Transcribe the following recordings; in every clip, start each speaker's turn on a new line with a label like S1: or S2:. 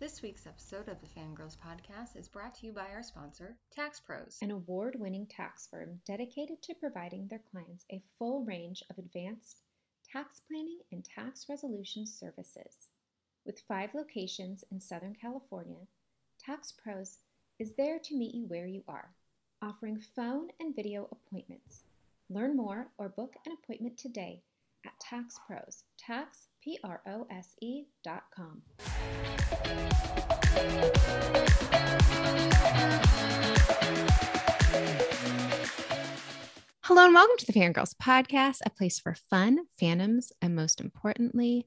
S1: This week's episode of the Fangirls Podcast is brought to you by our sponsor, Tax Pros.
S2: an award winning tax firm dedicated to providing their clients a full range of advanced tax planning and tax resolution services. With five locations in Southern California, Tax Pros is there to meet you where you are, offering phone and video appointments. Learn more or book an appointment today at Tax Pros, tax, P R O S E dot com.
S3: Hello and welcome to the Fangirls Podcast, a place for fun, fandoms, and most importantly,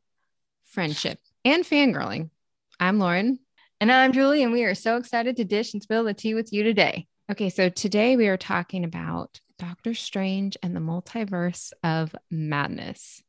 S3: friendship and fangirling. I'm Lauren.
S1: And I'm Julie, and we are so excited to dish and spill the tea with you today.
S3: Okay, so today we are talking about Doctor Strange and the multiverse of madness.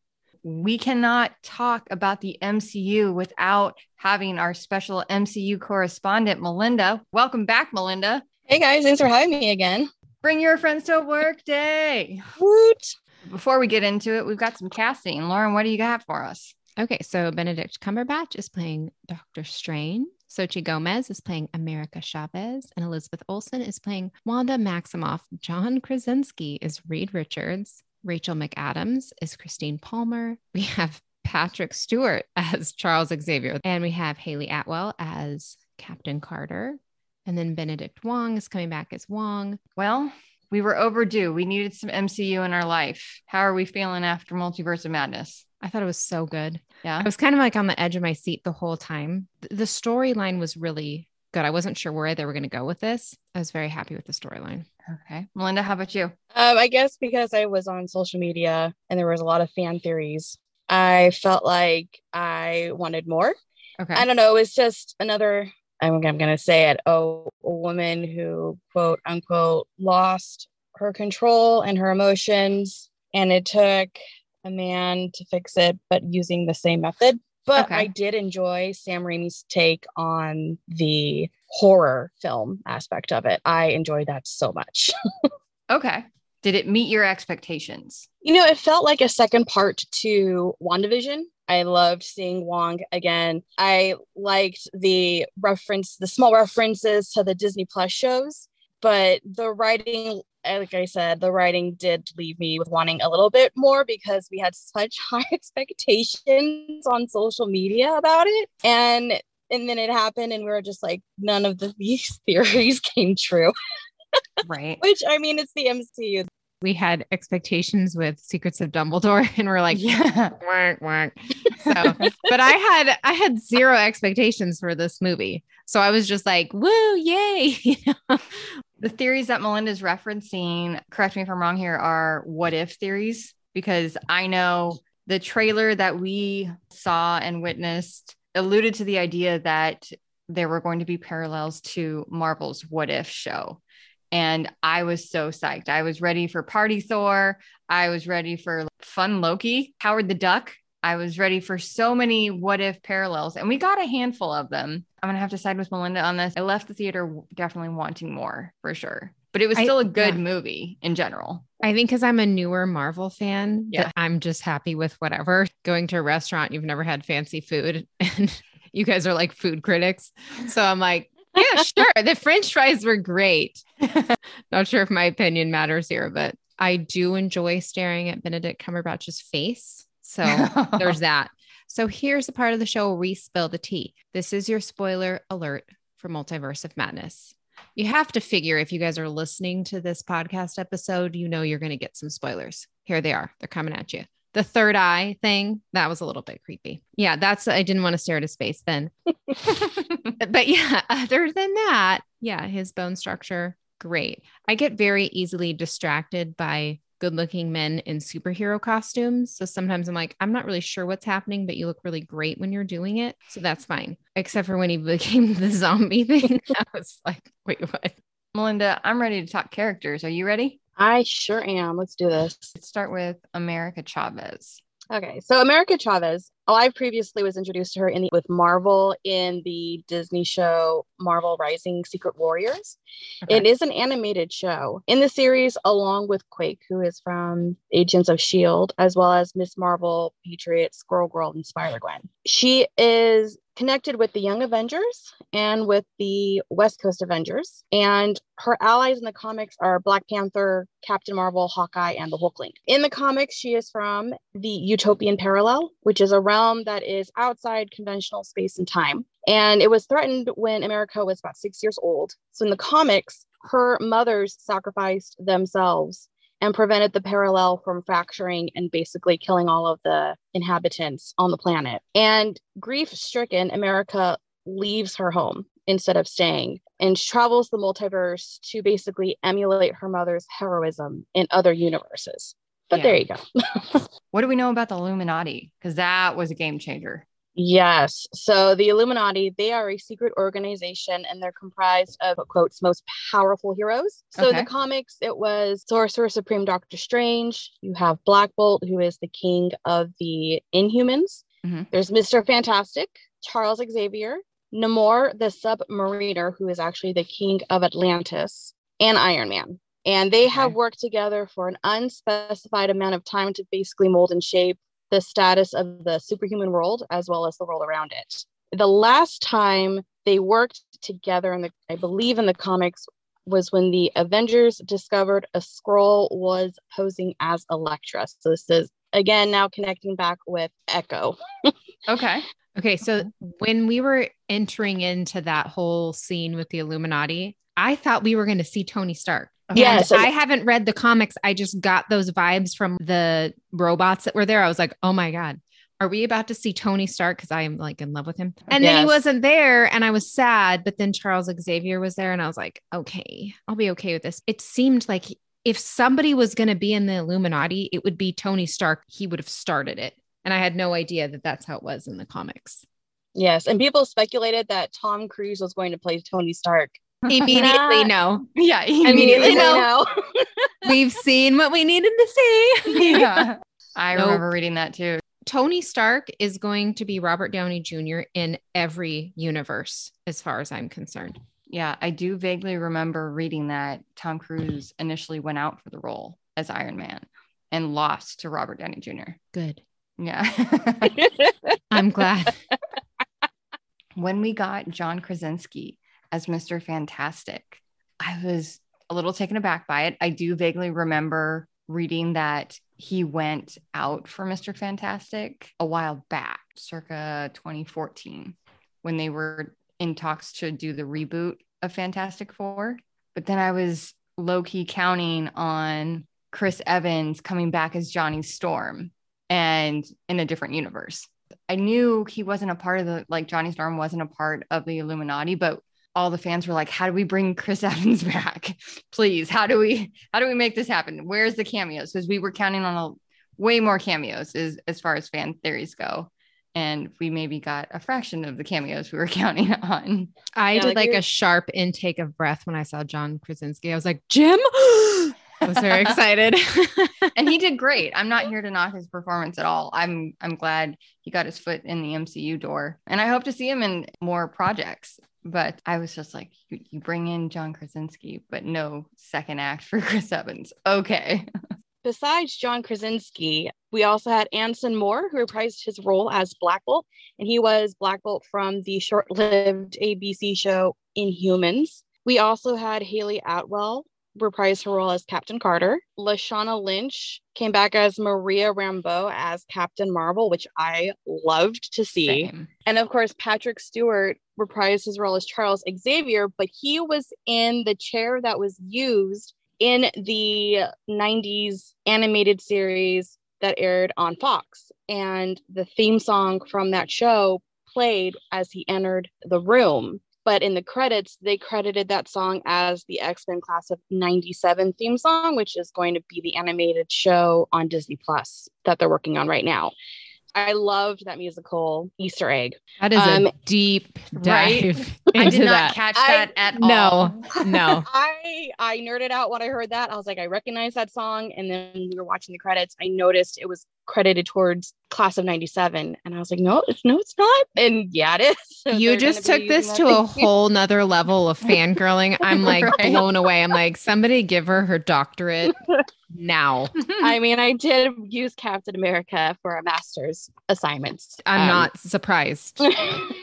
S1: We cannot talk about the MCU without having our special MCU correspondent, Melinda. Welcome back, Melinda.
S4: Hey guys, thanks for having me again.
S1: Bring your friends to work day.
S4: Woot!
S1: Before we get into it, we've got some casting. Lauren, what do you got for us?
S3: Okay, so Benedict Cumberbatch is playing Doctor Strange. Xochitl Gomez is playing America Chavez, and Elizabeth Olsen is playing Wanda Maximoff. John Krasinski is Reed Richards. Rachel McAdams is Christine Palmer. We have Patrick Stewart as Charles Xavier, and we have Hayley Atwell as Captain Carter. And then Benedict Wong is coming back as Wong.
S1: Well, we were overdue. We needed some MCU in our life. How are we feeling after Multiverse of Madness?
S3: I thought it was so good.
S1: Yeah.
S3: I was kind of like on the edge of my seat the whole time. The storyline was really good. I wasn't sure where they were going to go with this. I was very happy with the storyline.
S1: Okay. Melinda, how about you?
S4: Um, I guess because I was on social media and there was a lot of fan theories, I felt like I wanted more.
S1: Okay.
S4: I don't know. It's just another. I'm, I'm gonna say it. Oh, a woman who quote unquote lost her control and her emotions, and it took a man to fix it, but using the same method. But
S1: Okay.
S4: I did enjoy Sam Raimi's take on the horror film aspect of it. I enjoyed that so much.
S1: Okay. Did it meet your expectations?
S4: You know, it felt like a second part to WandaVision. I loved seeing Wong again. I liked the reference, the small references to the Disney Plus shows, but the writing, like I said, the writing did leave me with wanting a little bit more because we had such high expectations on social media about it. And and then it happened, and we were just like, none of the, these theories came true.
S1: Right.
S4: Which I mean, it's the MCU.
S3: We had expectations with Secrets of Dumbledore, and we're like,
S1: yeah.
S3: whack, whack. So, but I had I had zero expectations for this movie, so I was just like, "Woo, yay!"
S1: The theories that Melinda's referencing, correct me if I'm wrong here, are what if theories, because I know the trailer that we saw and witnessed alluded to the idea that there were going to be parallels to Marvel's What If show. And I was so psyched. I was ready for Party Thor. I was ready for Fun Loki, Howard the Duck. I was ready for so many what if parallels, and we got a handful of them. I'm gonna have to side with Melinda on this. I left the theater definitely wanting more for sure, but it was still a good
S3: yeah.
S1: movie in general.
S3: I think because I'm a newer Marvel fan,
S1: Yeah.
S3: that I'm just happy with whatever. Going to a restaurant, you've never had fancy food, and you guys are like food critics, so I'm like, yeah, sure. The French fries were great. Not sure if my opinion matters here, but I do enjoy staring at Benedict Cumberbatch's face. So there's that. So here's the part of the show where we spill the tea. This is your spoiler alert for Multiverse of Madness. You have to figure if you guys are listening to this podcast episode, you know you're going to get some spoilers. Here they are. They're coming at you. The third eye thing, that was a little bit creepy. Yeah, that's, I didn't want to stare into space then. but yeah, other than that, yeah, his bone structure, great. I get very easily distracted by good looking men in superhero costumes. So sometimes I'm like, I'm not really sure what's happening, but you look really great when you're doing it. So that's fine. Except for when he became the zombie thing. I was like, wait, what?
S1: Melinda, I'm ready to talk characters. Are you ready?
S4: I sure am. Let's do this.
S1: Let's start with America Chavez.
S4: Okay, so America Chavez, oh, I previously was introduced to her in the, with Marvel in the Disney show Marvel Rising Secret Warriors.
S1: Okay.
S4: It is an animated show in the series, along with Quake, who is from Agents of S.H.I.E.L.D., as well as Miss Marvel, Patriot, Squirrel Girl, and Spider Gwen. She is connected with the Young Avengers and with the West Coast Avengers. And her allies in the comics are Black Panther, Captain Marvel, Hawkeye, and the Hulkling. In the comics, she is from the Utopian Parallel, which is a realm that is outside conventional space and time. And it was threatened when America was about six years old. So in the comics, her mothers sacrificed themselves and prevented the parallel from fracturing and basically killing all of the inhabitants on the planet. And grief stricken, America leaves her home instead of staying and travels the multiverse to basically emulate her mother's heroism in other universes. But
S1: Yeah.
S4: there you go.
S1: What do we know about the Illuminati? Because that was a game changer.
S4: Yes. So the Illuminati, they are a secret organization and they're comprised of quotes most powerful heroes. So
S1: Okay.
S4: the comics, it was Sorcerer Supreme Doctor Strange. You have Black Bolt, who is the king of the Inhumans.
S1: Mhm.
S4: There's Mr. Fantastic, Charles Xavier, Namor the Submariner, who is actually the king of Atlantis, and Iron Man. And they have worked together for an unspecified amount of time to basically mold and shape the status of the superhuman world as well as the world around it. The last time they worked together in the I believe in the comics was when the Avengers discovered a Skrull was posing as Elektra. So this is again now connecting back with Echo.
S1: Okay.
S3: Okay, so when we were entering into that whole scene with the Illuminati, I thought we were going to see Tony Stark.
S1: Okay.
S4: Yes.
S3: And I haven't read the comics. I just got those vibes from the robots that were there. I was like, oh my God, are we about to see Tony Stark? Because I am like in love with him. And then he wasn't there and I was sad. But then Charles Xavier was there and I was like, okay, I'll be okay with this. It seemed like if somebody was going to be in the Illuminati, it would be Tony Stark. He would have started it. And I had no idea that that's how it was in the comics.
S4: Yes, and people speculated that Tom Cruise was going to play Tony Stark.
S3: Immediately, no.
S1: Yeah.
S3: Immediately,
S4: no.
S3: We've seen what we needed to see.
S1: yeah. I
S3: Nope.
S1: remember reading that too.
S3: Tony Stark is going to be Robert Downey Jr. in every universe, as far as I'm concerned.
S1: Yeah, I do vaguely remember reading that Tom Cruise initially went out for the role as Iron Man and lost to Robert Downey Jr.
S3: Good.
S1: Yeah.
S3: I'm glad.
S1: when we got John Krasinski as Mr. Fantastic, I was a little taken aback by it. I do vaguely remember reading that he went out for Mr. Fantastic a while back, circa 2014, when they were in talks to do the reboot of Fantastic Four. But then I was low key counting on Chris Evans coming back as Johnny Storm and in a different universe. I knew he wasn't a part of the like Johnny Storm wasn't a part of the Illuminati, but all the fans were like, "How do we bring Chris Evans back? Please, how do we how do we make this happen? Where's the cameos?" Because we were counting on a way more cameos as as far as fan theories go, and we maybe got a fraction of the cameos we were counting on.
S3: I
S4: Yeah,
S3: did
S4: like
S3: like a sharp intake of breath when I saw John Krasinski. I was like, Jim. I was very excited.
S1: and he did great. I'm not here to knock his performance at all. I'm I'm glad he got his foot in the MCU door, and I hope to see him in more projects. But I was just like, you, you bring in John Krasinski, but no second act for Chris Evans. Okay.
S4: Besides John Krasinski, we also had Anson Mount, who reprised his role as Black Bolt, and he was Black Bolt from the short lived ABC show Inhumans. We also had Hayley Atwell reprised her role as Captain Carter. Lashana Lynch came back as Maria Rambeau as Captain Marvel, which I loved to see.
S1: Same.
S4: And of course, Patrick Stewart reprised his role as Charles Xavier, but he was in the chair that was used in the 90s animated series that aired on Fox. And the theme song from that show played as he entered the room. But in the credits, they credited that song as the X Men Class of 97 theme song, which is going to be the animated show on Disney Plus that they're working on right now. I loved that musical Easter egg.
S3: That is
S4: Um,
S3: a deep dive.
S1: right?
S3: dive
S1: I did not
S3: that.
S1: catch
S4: I-
S1: that at
S3: no,
S1: all.
S3: no. no.
S4: I I nerded out when I heard that. I was like, I recognize that song. And then we were watching the credits. I noticed it was credited towards class of 97. And I was like, no, it's no, it's not. And yeah, it is. So
S3: You just took this to a whole nother level of fangirling. I'm like
S1: Right.
S3: blown away. I'm like, somebody give her her doctorate now.
S4: I mean, I did use Captain America for a master's assignment.
S3: I'm
S4: Um,
S3: not surprised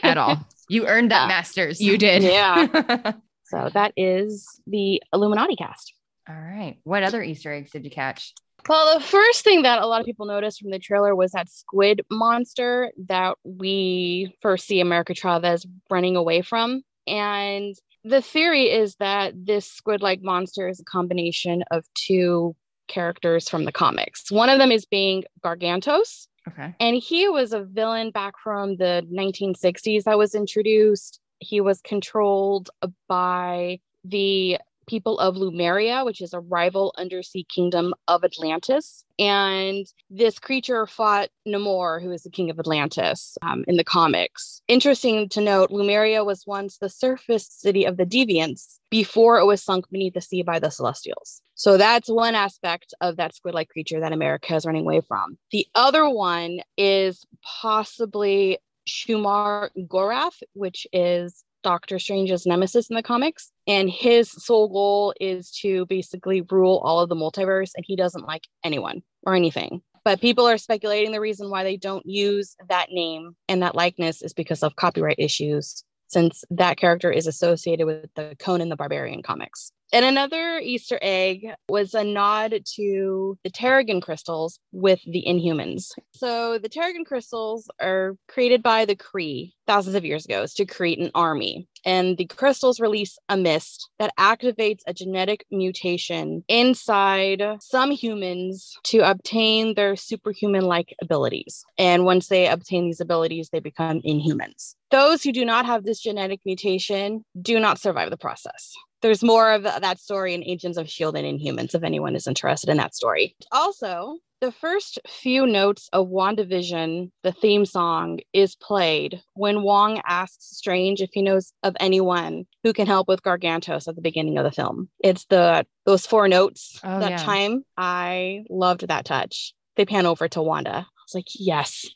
S3: at all.
S1: you earned that
S4: Uh,
S1: masters.
S3: You did.
S4: yeah. So that is the Illuminati cast.
S1: all right. What other Easter eggs did you catch?
S4: Well, the first thing that a lot of people noticed from the trailer was that squid monster that we first see America Chavez running away from. And the theory is that this squid like monster is a combination of two characters from the comics. One of them is being Gargantos,
S1: Okay.
S4: and he was a villain back from the 1960s that was introduced. He was controlled by the people of Lumeria, which is a rival undersea kingdom of Atlantis. And this creature fought Namor, who is the king of Atlantis um, in the comics. Interesting to note, Lumeria was once the surface city of the Deviants before it was sunk beneath the sea by the Celestials. So that's one aspect of that squid like creature that America is running away from. The other one is possibly Shumar Gorath, which is Doctor Strange's nemesis in the comics. And his sole goal is to basically rule all of the multiverse, and he doesn't like anyone or anything. But people are speculating the reason why they don't use that name and that likeness is because of copyright issues, since that character is associated with the Conan the Barbarian comics. And another Easter egg was a nod to the Terrigen crystals with the Inhumans. So the Terrigen crystals are created by the Kree thousands of years ago to create an army. And the crystals release a mist that activates a genetic mutation inside some humans to obtain their superhuman like abilities. And once they obtain these abilities, they become inhumans. Those who do not have this genetic mutation do not survive the process there's more of that story in Agents of S.H.I.E.L.D. and Inhumans if anyone is interested in that story. Also, the first few notes of WandaVision, the theme song, is played when Wong asks Strange if he knows of anyone who can help with Gargantos at the beginning of the film. It's the those four notes
S1: Oh,
S4: that
S1: yeah.
S4: time. I loved that touch. They pan over to Wanda. I was like, yes.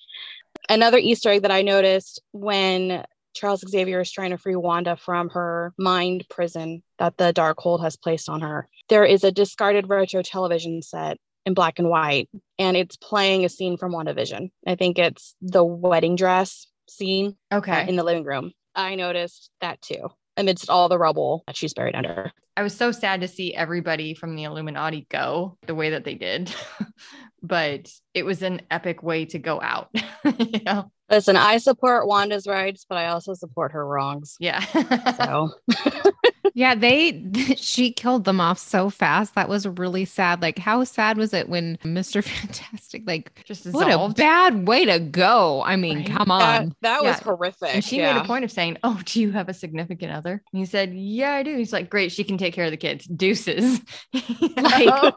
S4: Another Easter egg that I noticed when Charles Xavier is trying to free Wanda from her mind prison that the Darkhold has placed on her. There is a discarded retro television set in black and white, and it's playing a scene from WandaVision. I think it's the wedding dress scene
S1: Okay.
S4: in the living room. I noticed that too, amidst all the rubble that she's buried under.
S1: I was so sad to see everybody from the Illuminati go the way that they did, but it was an epic way to go out. you know?
S4: Listen, I support Wanda's rights, but I also support her wrongs.
S1: Yeah.
S4: So
S3: Yeah, they she killed them off so fast. That was really sad. Like, how sad was it when Mr. Fantastic, like,
S1: Just
S3: what a bad way to go? I mean,
S1: Right?
S3: come on.
S4: that was
S1: Yeah.
S4: horrific.
S1: And she
S4: yeah.
S1: made a point of saying, Oh, do you have a significant other? And he said, Yeah, I do. He's like, Great, she can take care of the kids. Deuces. You
S3: Like-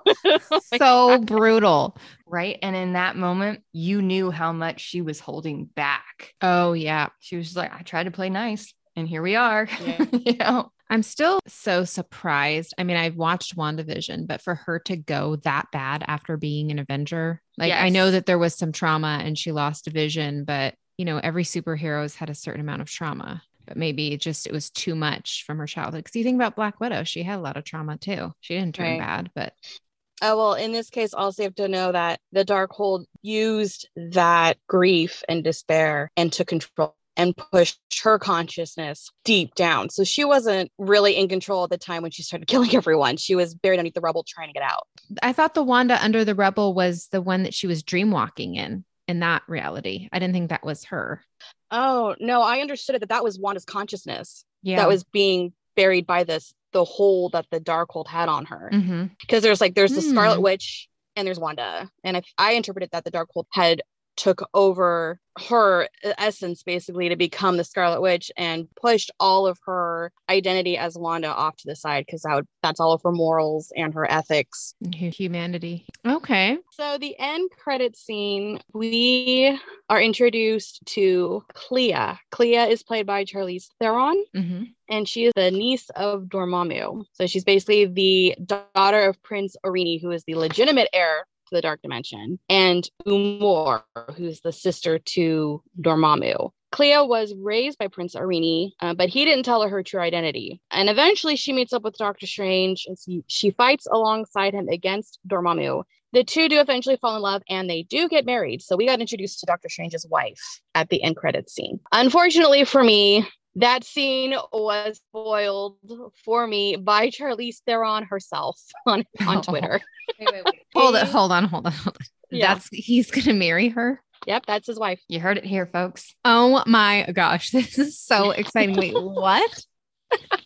S3: so brutal.
S1: Right. And in that moment, you knew how much she was holding back.
S3: Oh, yeah.
S1: She was just like, I tried to play nice, and here we are.
S4: Yeah.
S1: you know?
S3: I'm still so surprised. I mean, I've watched WandaVision, but for her to go that bad after being an Avenger, like I know that there was some trauma and she lost a vision, but you know, every superhero's had a certain amount of trauma. But maybe it just it was too much from her childhood. Because you think about Black Widow, she had a lot of trauma too. She didn't turn
S4: Right.
S3: bad, but
S4: Oh, well, in this case, also you have to know that the dark Darkhold used that grief and despair and took control and pushed her consciousness deep down. So she wasn't really in control at the time when she started killing everyone. She was buried underneath the rubble trying to get out.
S3: I thought the Wanda under the rubble was the one that she was dreamwalking in in that reality. I didn't think that was her.
S4: Oh, no, I understood it that that was Wanda's consciousness
S3: Yeah.
S4: that was being buried by this the hole that the Darkhold had on her.
S3: Mhm.
S4: Because there's like there's the Scarlet
S3: Hmm.
S4: Witch and there's Wanda. And I, I interpreted that the Darkhold had took over her essence basically to become the Scarlet Witch and pushed all of her identity as Wanda off to the side because that would, that's all of her morals and her ethics.
S3: Humanity. Okay.
S4: So the end credit scene, we are introduced to Clea. Clea is played by Charlize Theron
S3: hmm
S4: and she is the niece of Dormammu. So she's basically the daughter of Prince Orini, who is the legitimate heir the Dark Dimension, and Umar, who's the sister to Dormammu. Clea was raised by Prince Arini, uh, but he didn't tell her her true identity. And eventually she meets up with Doctor Strange and she, she fights alongside him against Dormammu. The two do eventually fall in love and they do get married. So we got introduced to Doctor Strange's wife at the end credits scene. Unfortunately for me, that scene was spoiled for me by Charlize Theron herself on, on
S3: Oh.
S4: Twitter.
S3: Hold it. Hold on. Hold on. Hold on.
S4: Yeah.
S3: That's he's gonna marry her.
S4: Yep, that's his wife.
S1: You heard it here, folks.
S3: Oh my gosh, this is so exciting. Wait, what?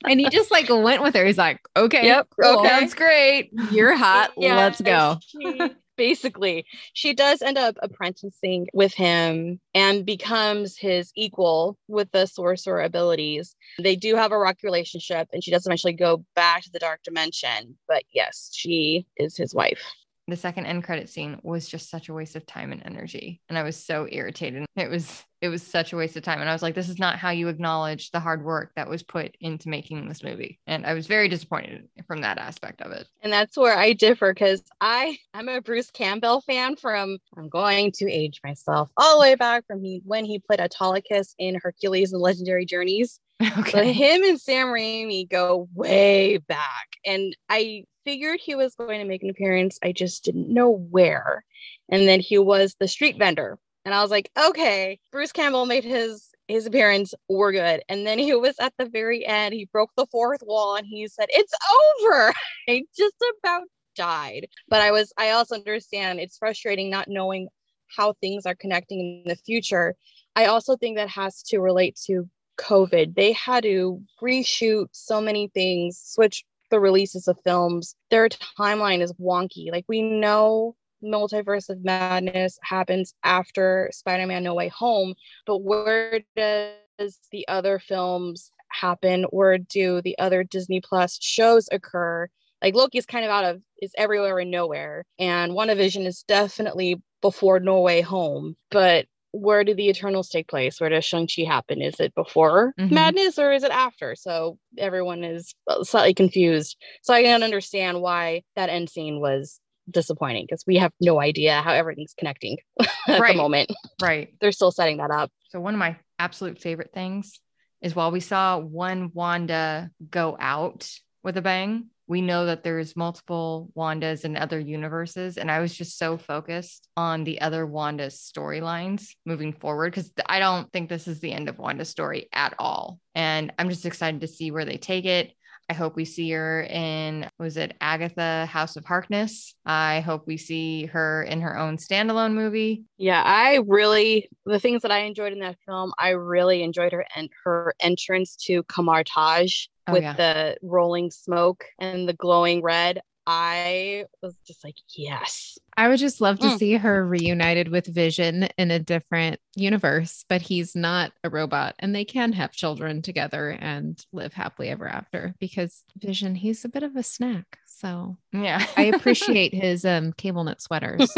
S3: And he just like went with her. He's like, okay,
S4: Yep,
S3: cool.
S4: okay.
S1: Sounds great.
S3: You're hot.
S4: Yeah,
S3: Let's go.
S4: she- basically, she does end up apprenticing with him and becomes his equal with the sorcerer abilities. They do have a rocky relationship, and she does eventually go back to the dark dimension. But yes, she is his wife.
S1: The second end credit scene was just such a waste of time and energy. And I was so irritated. It was it was such a waste of time. And I was like, this is not how you acknowledge the hard work that was put into making this movie. And I was very disappointed from that aspect of it.
S4: And that's where I differ because I I'm a Bruce Campbell fan from I'm going to age myself all the way back from he when he played Autolycus in Hercules and Legendary Journeys. So
S1: Okay.
S4: him and Sam Raimi go way back. And I figured he was going to make an appearance. I just didn't know where. And then he was the street vendor. And I was like, okay, Bruce Campbell made his his appearance. We're good. And then he was at the very end. He broke the fourth wall and he said, It's over. I just about died. But I was I also understand it's frustrating not knowing how things are connecting in the future. I also think that has to relate to COVID. They had to reshoot so many things, switch the releases of films. Their timeline is wonky. Like we know Multiverse of Madness happens after Spider-Man No Way Home, but where does the other films happen? Where do the other Disney Plus shows occur? Like Loki's kind of out of is everywhere and nowhere, and WandaVision is definitely before No Way Home, but where do the Eternals take place? Where does Shang-Chi happen? Is it before
S1: Mhm.
S4: Madness or is it after? So everyone is slightly confused. So I can understand why that end scene was disappointing because we have no idea how everything's connecting at
S1: Right.
S4: the moment.
S1: Right.
S4: They're still setting that up.
S1: So one of my absolute favorite things is while we saw one Wanda go out with a bang, we know that there's multiple Wandas in other universes. And I was just so focused on the other Wanda's storylines moving forward because I don't think this is the end of Wanda's story at all. And I'm just excited to see where they take it. I hope we see her in, was it Agatha House of Harkness? I hope we see her in her own standalone movie.
S4: Yeah, I really the things that I enjoyed in that film, I really enjoyed her and her entrance to Kamar Taj
S1: Oh,
S4: with
S1: yeah.
S4: the rolling smoke and the glowing red. I was just like, yes.
S3: I would just love to
S4: Mm.
S3: see her reunited with Vision in a different universe, but he's not a robot and they can have children together and live happily ever after because Vision, he's a bit of a snack. So
S1: Yeah.
S3: I appreciate his um cable knit sweaters.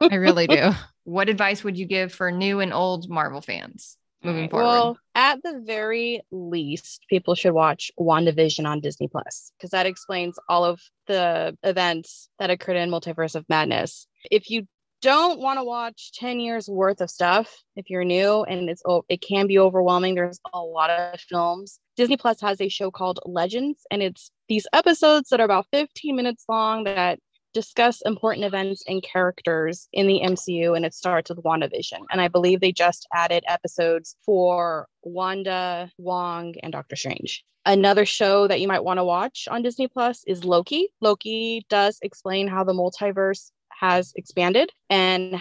S3: I really do.
S1: what advice would you give for new and old Marvel fans moving forward?
S4: Well, at the very least, people should watch WandaVision on Disney Plus because that explains all of the events that occurred in Multiverse of Madness. If you don't want to watch 10 years worth of stuff, if you're new and it's oh, it can be overwhelming, there's a lot of films. Disney Plus has a show called Legends, and it's these episodes that are about 15 minutes long that discuss important events and characters in the MCU, and it starts with WandaVision. And I believe they just added episodes for Wanda, Wong, and Doctor Strange. Another show that you might want to watch on Disney Plus is Loki. Loki does explain how the multiverse has expanded and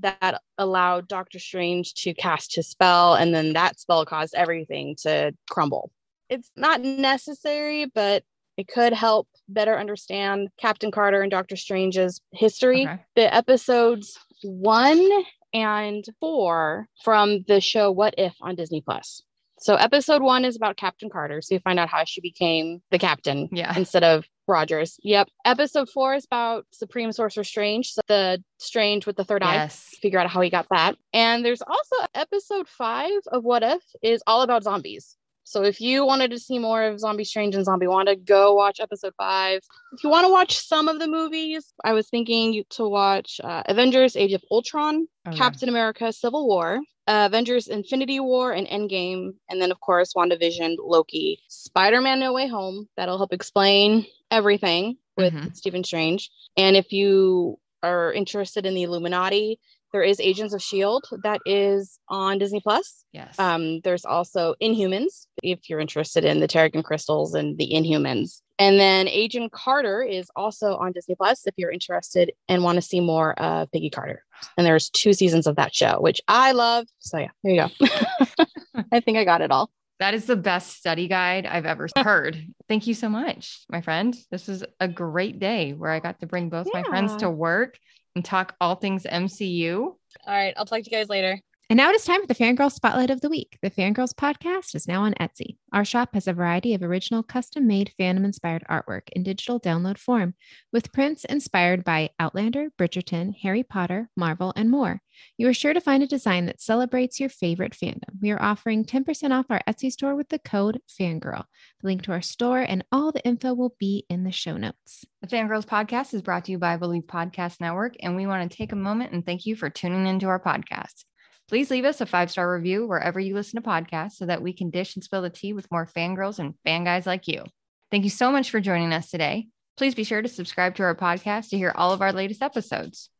S4: that allowed Doctor Strange to cast his spell, and then that spell caused everything to crumble. It's not necessary, but it could help better understand Captain Carter and Doctor Strange's history. Okay. The episodes one and four from the show What If on Disney Plus. So episode one is about Captain Carter. So you find out how she became the captain
S1: yeah.
S4: instead of Rogers. Yep. Episode four is about Supreme Sorcerer Strange. So the Strange with the third yes. eye. Figure out how he got that. And there's also episode five of What If is all about zombies. So if you wanted to see more of Zombie Strange and Zombie Wanda, go watch episode five. If you want to watch some of the movies, I was thinking to watch uh, Avengers Age of Ultron, oh, Captain America Civil War, uh, Avengers Infinity War and Endgame, and then, of course, WandaVision, Loki, Spider Man No Way Home. That'll help explain everything with mm-hmm. Stephen Strange. And if you are interested in the Illuminati, there is Agents of Shield that is on Disney Plus.
S1: Yes.
S4: Um, there's also Inhumans if you're interested in the Terrigen crystals and the Inhumans. And then Agent Carter is also on Disney Plus if you're interested and want to see more of Peggy Carter. And there's two seasons of that show, which I love. So yeah, there you go. I think I got it all.
S1: That is the best study guide I've ever heard. Thank you so much, my friend. This is a great day where I got to bring both yeah. my friends to work and talk all things MCU.
S4: All right. I'll talk to you guys later.
S2: And now it is time for the Fangirl Spotlight of the Week. The Fangirls podcast is now on Etsy. Our shop has a variety of original custom made fandom inspired artwork in digital download form, with prints inspired by Outlander, Bridgerton, Harry Potter, Marvel, and more. You are sure to find a design that celebrates your favorite fandom. We are offering 10% off our Etsy store with the code FANGIRL. The link to our store and all the info will be in the show notes.
S1: The Fangirls podcast is brought to you by BLEAV Podcast Network, and we want to take a moment and thank you for tuning into our podcast. Please leave us a five star review wherever you listen to podcasts so that we can dish and spill the tea with more fangirls and fan guys like you. Thank you so much for joining us today. Please be sure to subscribe to our podcast to hear all of our latest episodes.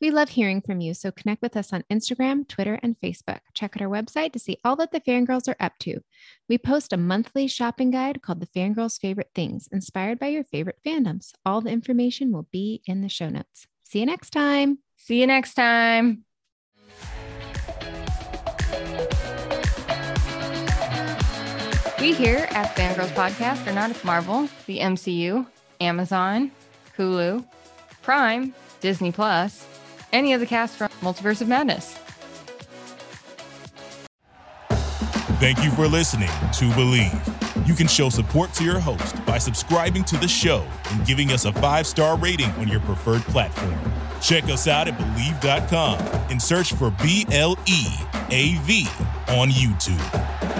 S2: We love hearing from you, so connect with us on Instagram, Twitter, and Facebook. Check out our website to see all that the fangirls are up to. We post a monthly shopping guide called The Fangirls Favorite Things, inspired by your favorite fandoms. All the information will be in the show notes. See you next time.
S1: See you next time. We here at Fangirls Podcast are not of Marvel, the MCU, Amazon, Hulu, Prime, Disney Plus, any of the cast from Multiverse of Madness.
S5: Thank you for listening to BLEAV. You can show support to your host by subscribing to the show and giving us a five star rating on your preferred platform. Check us out at Bleav.com and search for B L E A V on YouTube.